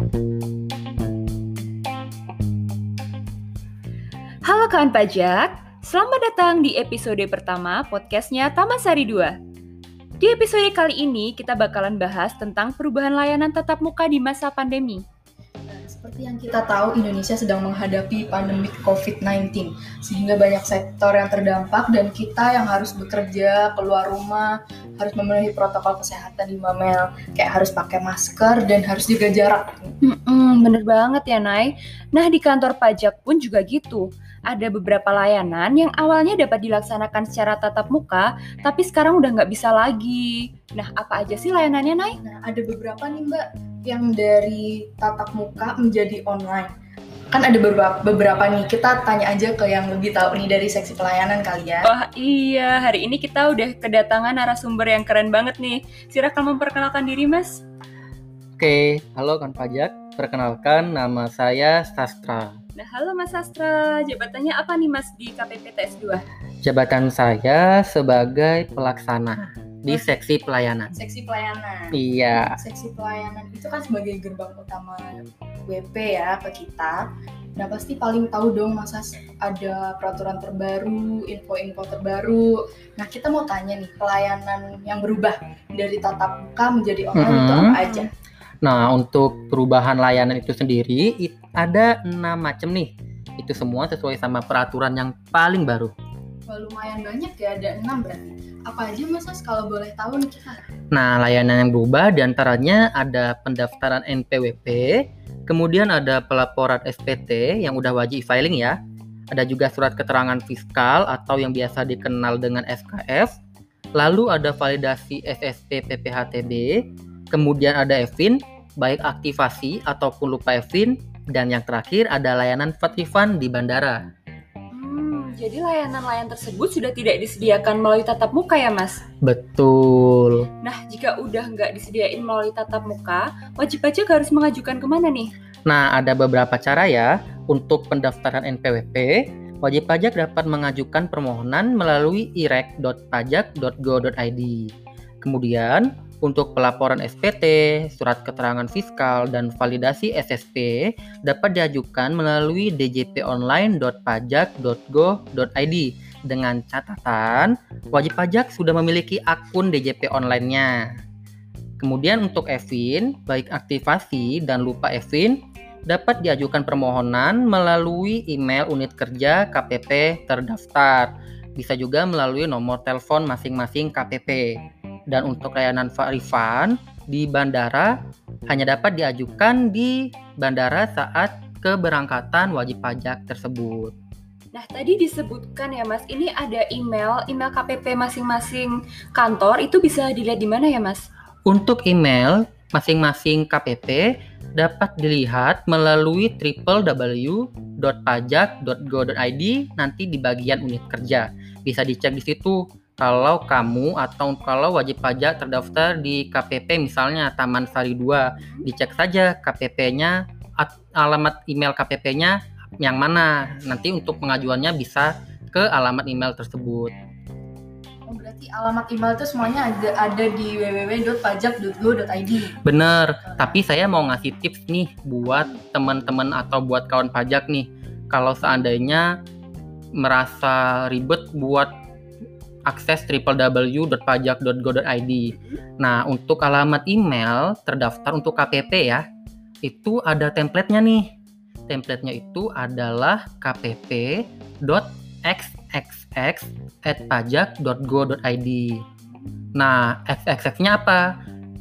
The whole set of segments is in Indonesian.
Halo kawan pajak, selamat datang di episode pertama podcastnya Tamasari 2. Di episode kali ini kita bakalan bahas tentang perubahan layanan tatap muka di masa pandemi. Seperti yang kita tahu, Indonesia sedang menghadapi pandemi COVID-19, sehingga banyak sektor yang terdampak dan kita yang harus bekerja, keluar rumah, harus memenuhi protokol kesehatan 5 mil, kayak harus pakai masker dan harus jaga jarak. Hmm, bener banget ya, Nay. Nah, di kantor pajak pun juga gitu. Ada beberapa layanan yang awalnya dapat dilaksanakan secara tatap muka, tapi sekarang udah nggak bisa lagi. Nah, apa aja sih layanannya, Nay? Nah, ada beberapa nih Mbak, yang dari tatap muka menjadi online. Kan ada beberapa, beberapa nih, kita tanya aja ke yang lebih tahu nih dari seksi pelayanan kali ya. Wah iya, hari ini kita udah kedatangan narasumber yang keren banget nih. Silakan memperkenalkan diri, Mas. Oke, halo kan pajak. Perkenalkan nama saya Sastra. Nah, halo Mas Sastra. Jabatannya apa nih Mas di KPP TS2? Jabatan saya sebagai pelaksana di seksi pelayanan. Seksi pelayanan. Iya. Seksi pelayanan itu kan sebagai gerbang utama WP ya ke kita. Nah pasti paling tahu dong masa ada peraturan terbaru, info-info terbaru. Nah kita mau tanya nih pelayanan yang berubah dari tatap muka menjadi online itu Mhm. apa aja? Nah, untuk perubahan layanan itu sendiri it- ada enam macam nih. Itu semua sesuai sama peraturan yang paling baru. Wah, lumayan banyak ya, ada enam berarti. Apa aja mas kalau boleh tahu nih kita? Nah, layanan yang berubah di antaranya ada pendaftaran NPWP, kemudian ada pelaporan SPT yang udah wajib filing ya. Ada juga surat keterangan fiskal atau yang biasa dikenal dengan SKF. Lalu ada validasi SSP PPHTB, kemudian ada EVIN, baik aktivasi ataupun lupa EVIN, dan yang terakhir ada layanan refund di bandara. Hmm, jadi layanan-layanan tersebut sudah tidak disediakan melalui tatap muka ya Mas? Betul. Nah, jika udah nggak disediain melalui tatap muka, wajib pajak harus mengajukan ke mana nih? Nah, ada beberapa cara ya untuk pendaftaran NPWP. Wajib pajak dapat mengajukan permohonan melalui irek.pajak.go.id. Kemudian, untuk pelaporan SPT, surat keterangan fiskal, dan validasi SSP dapat diajukan melalui djponline.pajak.go.id dengan catatan wajib pajak sudah memiliki akun DJP online-nya. Kemudian untuk EVIN, baik aktivasi dan lupa EVIN, dapat diajukan permohonan melalui email unit kerja KPP terdaftar. Bisa juga melalui nomor telepon masing-masing KPP. Dan untuk layanan refund di bandara hanya dapat diajukan di bandara saat keberangkatan wajib pajak tersebut. Nah, tadi disebutkan ya Mas, ini ada email, email KPP masing-masing kantor, itu bisa dilihat di mana ya Mas? Untuk email masing-masing KPP dapat dilihat melalui www.pajak.go.id nanti di bagian unit kerja. Bisa dicek di situ kalau kamu atau kalau wajib pajak terdaftar di KPP misalnya Taman Sari 2, dicek saja KPP-nya at- alamat email KPP-nya yang mana. Nanti untuk pengajuannya bisa ke alamat email tersebut. Oh, berarti alamat email itu semuanya ada, ada di www.pajak.go.id. Bener, tapi saya mau ngasih tips nih buat teman-teman atau buat kawan pajak nih. Kalau seandainya merasa ribet buat akses www.pajak.go.id. Nah, untuk alamat email terdaftar untuk KPP ya, itu ada template-nya nih. Template-nya itu adalah kpp.xxx@pajak.go.id. Nah, XXX-nya apa?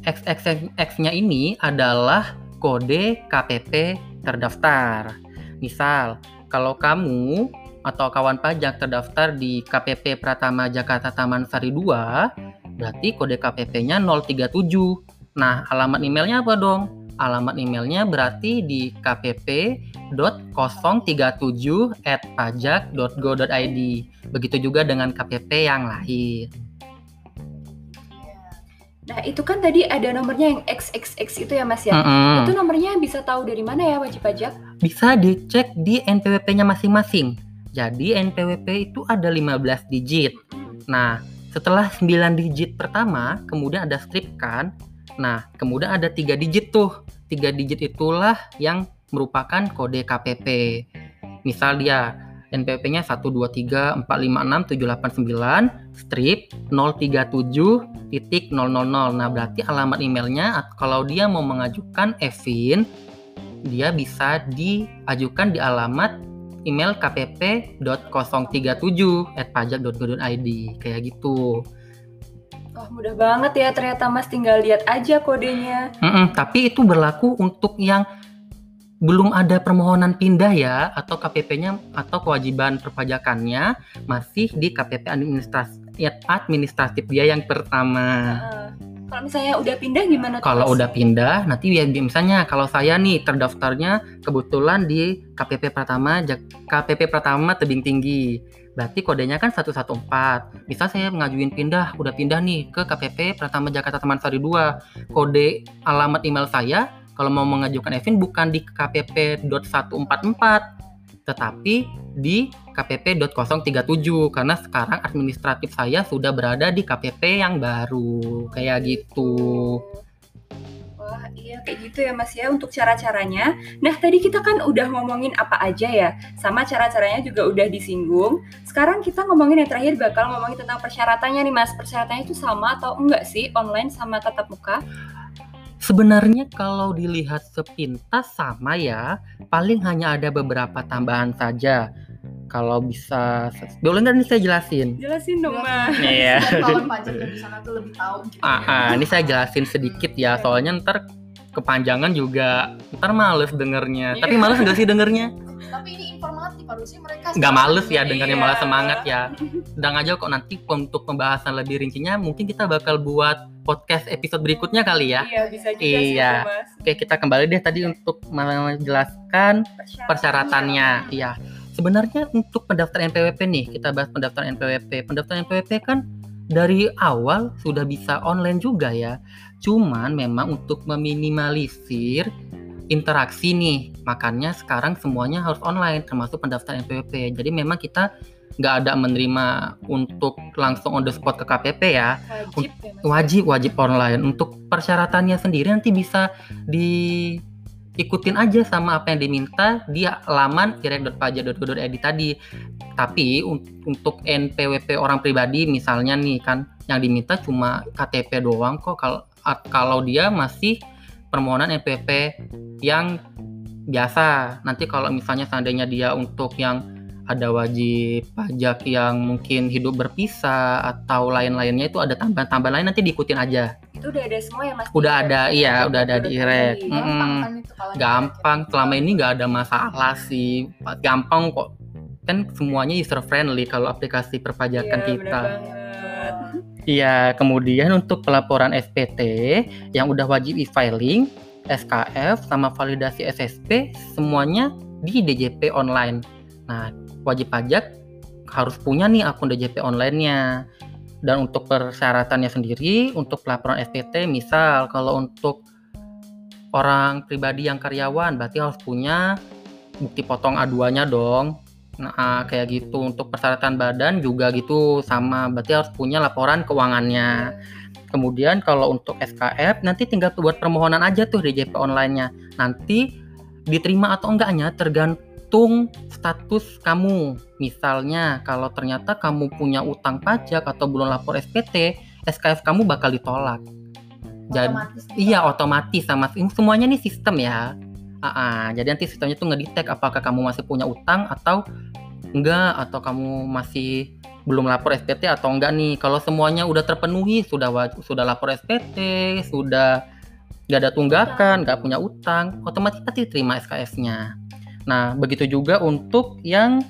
XXX-nya ini adalah kode KPP terdaftar. Misal, kalau kamu atau kawan pajak terdaftar di KPP Pratama Jakarta Taman Sari 2, berarti kode KPP-nya 037. Nah, alamat emailnya apa dong? Alamat emailnya berarti di kpp.037@pajak.go.id. Begitu juga dengan KPP yang lain. Nah, itu kan tadi ada nomornya yang XXX itu ya Mas ya? Mm-mm. Itu nomornya bisa tahu dari mana ya wajib pajak? Bisa dicek di NPWP-nya masing-masing. Jadi NPWP itu ada 15 digit. Nah, setelah 9 digit pertama, kemudian ada strip kan. Nah, kemudian ada tiga digit tuh. Tiga digit itulah yang merupakan kode KPP. Misal dia NPWP-nya 123456789 strip 037 titik 000. Nah, berarti alamat emailnya kalau dia mau mengajukan Evin dia bisa diajukan di alamat email kpp.037@pajak.go.id kayak gitu. Wah mudah banget ya ternyata Mas tinggal lihat aja kodenya. Mm-mm, tapi itu berlaku untuk yang belum ada permohonan pindah ya atau KPP-nya atau kewajiban perpajakannya masih di KPP administratif administratif dia yang pertama. Uh, kalau misalnya udah pindah gimana? Kalau udah pindah nanti ya misalnya kalau saya nih terdaftarnya kebetulan di KPP Pratama Jak- KPP Pratama Tebing Tinggi. Berarti kodenya kan 114. Bisa saya mengajuin pindah, udah pindah nih ke KPP Pratama Jakarta Taman Sari 2. Kode alamat email saya kalau mau mengajukan Evin bukan di kpp.144 tetapi di kpp.037 karena sekarang administratif saya sudah berada di KPP yang baru kayak gitu. Wah iya kayak gitu ya Mas ya untuk cara-caranya. Nah tadi kita kan udah ngomongin apa aja ya, sama cara-caranya juga udah disinggung. Sekarang kita ngomongin yang terakhir bakal ngomongin tentang persyaratannya nih Mas. Persyaratannya itu sama atau enggak sih online sama tatap muka? Sebenarnya kalau dilihat sepintas sama ya, paling hanya ada beberapa tambahan saja. Kalau bisa, boleh nggak nih saya jelasin? Jelasin dong Mas. Iya. Pajak yang di sana tuh lebih tahu gitu. Ah, ah, ini saya jelasin sedikit ya, soalnya ntar kepanjangan juga, ntar males dengernya. Tapi Iya. males nggak sih dengernya? Tapi ini informatif harusnya mereka Nggak males ya dengernya Iya. malah semangat ya. Sedang aja kok nanti untuk pembahasan lebih rincinya, mungkin kita bakal buat podcast episode berikutnya kali ya. Iya bisa juga Iya. sih. Oke, kita kembali deh tadi untuk menjelaskan persyaratannya. Iya. Sebenarnya untuk pendaftaran NPWP nih, kita bahas pendaftaran NPWP. Pendaftaran NPWP kan dari awal sudah bisa online juga ya. Cuman memang untuk meminimalisir interaksi nih, makanya sekarang semuanya harus online termasuk pendaftaran NPWP. Jadi memang kita nggak ada menerima untuk langsung on the spot ke KPP ya Wajib ya wajib wajib online untuk persyaratannya sendiri nanti bisa diikutin aja sama apa yang diminta di laman irek.pajak.go.id tadi. Tapi un- untuk NPWP orang pribadi misalnya nih kan yang diminta cuma KTP doang kok. Kalau kalau dia masih permohonan NPWP yang biasa. Nanti kalau misalnya seandainya dia untuk yang ada wajib pajak yang mungkin hidup berpisah atau lain-lainnya itu ada tambahan-tambahan lain nanti diikutin aja. Itu udah ada semua ya Mas. Udah ada, Irek? iya, udah ada di Irek. Iya. Gampang kan itu kalau Gampang, selama ini nggak ada masalah sih. Gampang kok. Kan semuanya user friendly kalau aplikasi perpajakan Iya, kita. Iya, kemudian untuk pelaporan SPT yang udah wajib e-filing, SKF sama validasi SSP semuanya di DJP online. Nah, wajib pajak harus punya nih akun DJP online-nya. Dan untuk persyaratannya sendiri untuk pelaporan SPT misal kalau untuk orang pribadi yang karyawan berarti harus punya bukti potong A2-nya dong. Nah, kayak gitu untuk persyaratan badan juga gitu sama berarti harus punya laporan keuangannya. Kemudian kalau untuk SKF nanti tinggal buat permohonan aja tuh di JP online-nya. Nanti diterima atau enggaknya tergantung status kamu. Misalnya kalau ternyata kamu punya utang pajak atau belum lapor SPT, SKF kamu bakal ditolak. Otomatis gitu. iya otomatis sama ini semuanya nih sistem ya. Ah, jadi nanti sistemnya tuh ngedetect apakah kamu masih punya utang atau enggak atau kamu masih belum lapor SPT atau enggak nih. Kalau semuanya udah terpenuhi, sudah sudah lapor SPT, sudah nggak ada tunggakan, nggak punya utang, otomatis pasti terima SKF-nya. Nah, begitu juga untuk yang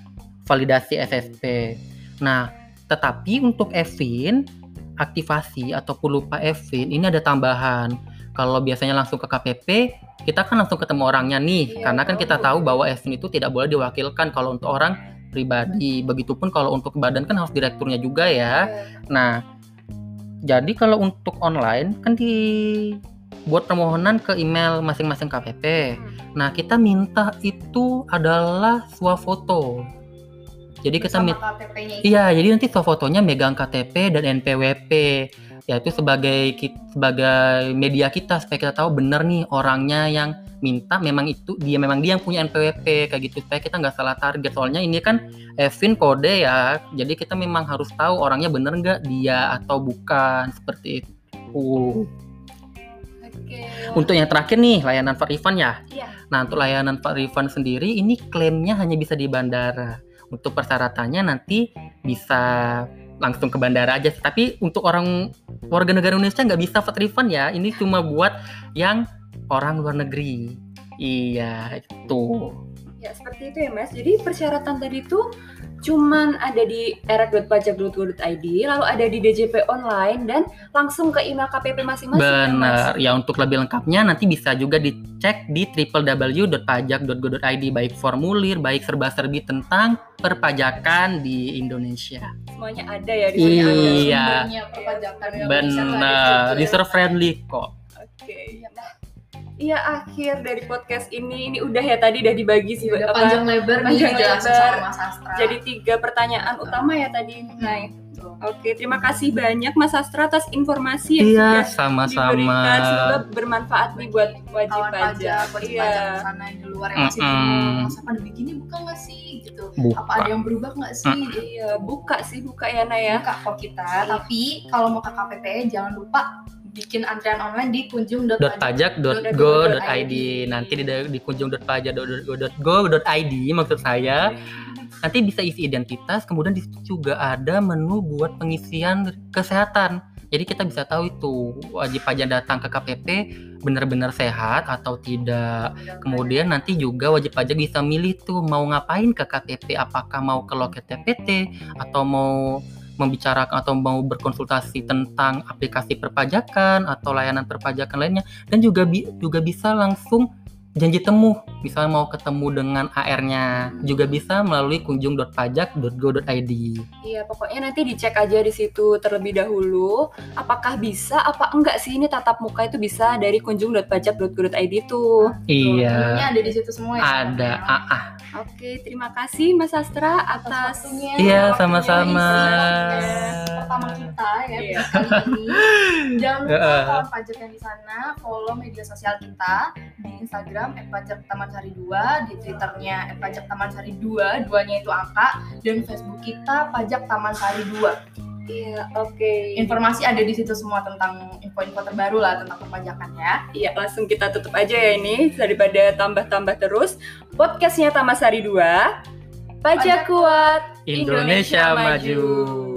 validasi SSP. Nah, tetapi untuk Evin aktivasi ataupun lupa Evin ini ada tambahan. Kalau biasanya langsung ke KPP, kita kan langsung ketemu orangnya nih, Iya, karena kan kita tahu. bahwa Evin itu tidak boleh diwakilkan kalau untuk orang pribadi. Begitupun kalau untuk badan kan harus direkturnya juga ya. Iya. Nah, jadi kalau untuk online kan di buat permohonan ke email masing-masing KPP. Hmm. Nah, kita minta itu adalah swafoto. Jadi kita itu. Iya, jadi nanti fotonya megang KTP dan NPWP. Ya itu sebagai sebagai media kita supaya kita tahu benar nih orangnya yang minta memang itu dia memang dia yang punya NPWP kayak gitu supaya kita nggak salah target. Soalnya ini kan Evin kode ya, jadi kita memang harus tahu orangnya bener nggak dia atau bukan seperti itu. Oke. Untuk yang terakhir nih layanan for refund ya. Iya. Nah untuk layanan for refund sendiri ini klaimnya hanya bisa di bandara. Untuk persyaratannya nanti bisa langsung ke bandara aja. Tapi untuk orang warga negara Indonesia nggak bisa for refund ya. Ini cuma buat yang orang luar negeri. Iya itu. Ya, seperti itu ya, Mas. Jadi persyaratan tadi tuh cuman ada di erat.pajak.go.id, lalu ada di DJP online dan langsung ke email KPP masing-masing. ya? Benar. Ya untuk lebih lengkapnya nanti bisa juga dicek di www.pajak.go.id baik formulir, baik serba-serbi tentang perpajakan di Indonesia. Semuanya ada ya di sini. Iya. perpajakan Benar, user itu ya. friendly kok. Nah, Iya akhir dari podcast ini ini udah ya tadi udah dibagi sih Udah apa, panjang lebar nih panjang lebar. sama jadi tiga pertanyaan utama ya tadi. Nah, Betul. oke terima kasih banyak Mas Astra atas informasi yang Iya, sudah sama-sama. diberikan semoga bermanfaat nih buat wajib kawan pajak. wajib Iya. pajak di sana yang di luar yang masih Mm-mm. bingung, masa pandemi gini buka nggak sih gitu? Buka. Apa ada yang berubah nggak sih? Iya, buka sih buka ya Naya. Buka kok kita, tapi kalau mau ke KPP jangan lupa bikin antrian online di kunjung.pajak. .pajak.go.id nanti di, di kunjung.pajak.go.id maksud saya. Nanti bisa isi identitas kemudian di situ juga ada menu buat pengisian kesehatan. Jadi kita bisa tahu itu wajib pajak datang ke KPP benar-benar sehat atau tidak. Kemudian nanti juga wajib pajak bisa milih tuh mau ngapain ke KPP apakah mau ke loket TPT atau mau membicarakan atau mau berkonsultasi tentang aplikasi perpajakan atau layanan perpajakan lainnya dan juga bi- juga bisa langsung janji temu misalnya mau ketemu dengan AR-nya juga bisa melalui kunjung.pajak.go.id Iya, pokoknya nanti dicek aja di situ terlebih dahulu apakah bisa apa enggak sih ini tatap muka itu bisa dari kunjung.pajak.go.id tuh. Menunya iya ada di situ semua ya. ada ah, ah. Oke, terima kasih Mas Astra atas waktunya. Iya, sama-sama. pertama kita ya Iya. kali ini. Jangan lupa pajak yang di sana follow media sosial kita di Instagram @pajak Taman Sari 2, di Twitternya @pajak Taman Sari 2, duanya itu angka dan Facebook kita Pajak Taman Sari 2. Iya, oke. Informasi ada di situ semua tentang info-info terbaru lah tentang perpajakan ya. Iya, langsung kita tutup aja ya ini daripada tambah-tambah terus. Podcastnya Tamasari 2. Pajak Pajak kuat, Indonesia Indonesia maju.